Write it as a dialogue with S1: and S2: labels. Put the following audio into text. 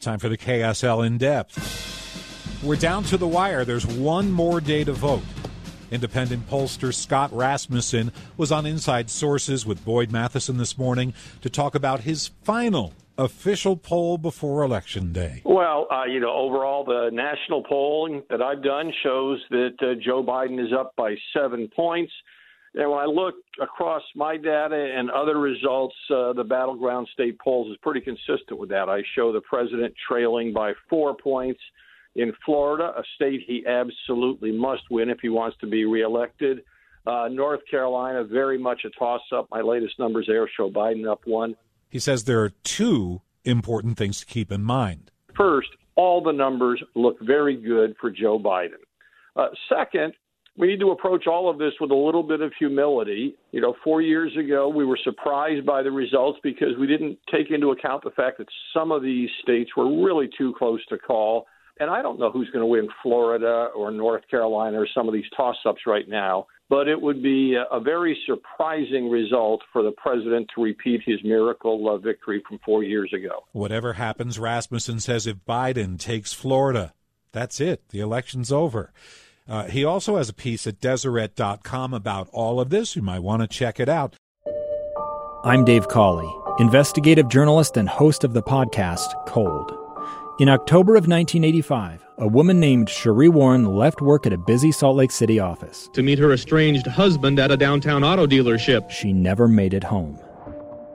S1: Time for the KSL in depth. We're down to the wire. There's one more day to vote. Independent pollster Scott Rasmussen was on Inside Sources with Boyd Matheson this morning to talk about his final official poll before Election Day.
S2: Well, uh, you know, overall, the national polling that I've done shows that uh, Joe Biden is up by seven points. And when I look across my data and other results, uh, the battleground state polls is pretty consistent with that. I show the president trailing by four points in Florida, a state he absolutely must win if he wants to be reelected. Uh, North Carolina, very much a toss up. My latest numbers there show Biden up one.
S1: He says there are two important things to keep in mind.
S2: First, all the numbers look very good for Joe Biden. Uh, second, we need to approach all of this with a little bit of humility. You know, four years ago, we were surprised by the results because we didn't take into account the fact that some of these states were really too close to call. And I don't know who's going to win Florida or North Carolina or some of these toss ups right now, but it would be a very surprising result for the president to repeat his miracle uh, victory from four years ago.
S1: Whatever happens, Rasmussen says if Biden takes Florida, that's it. The election's over. Uh, he also has a piece at Deseret.com about all of this. You might want to check it out.
S3: I'm Dave Cawley, investigative journalist and host of the podcast Cold. In October of 1985, a woman named Sheree Warren left work at a busy Salt Lake City office
S4: to meet her estranged husband at a downtown auto dealership.
S3: She never made it home.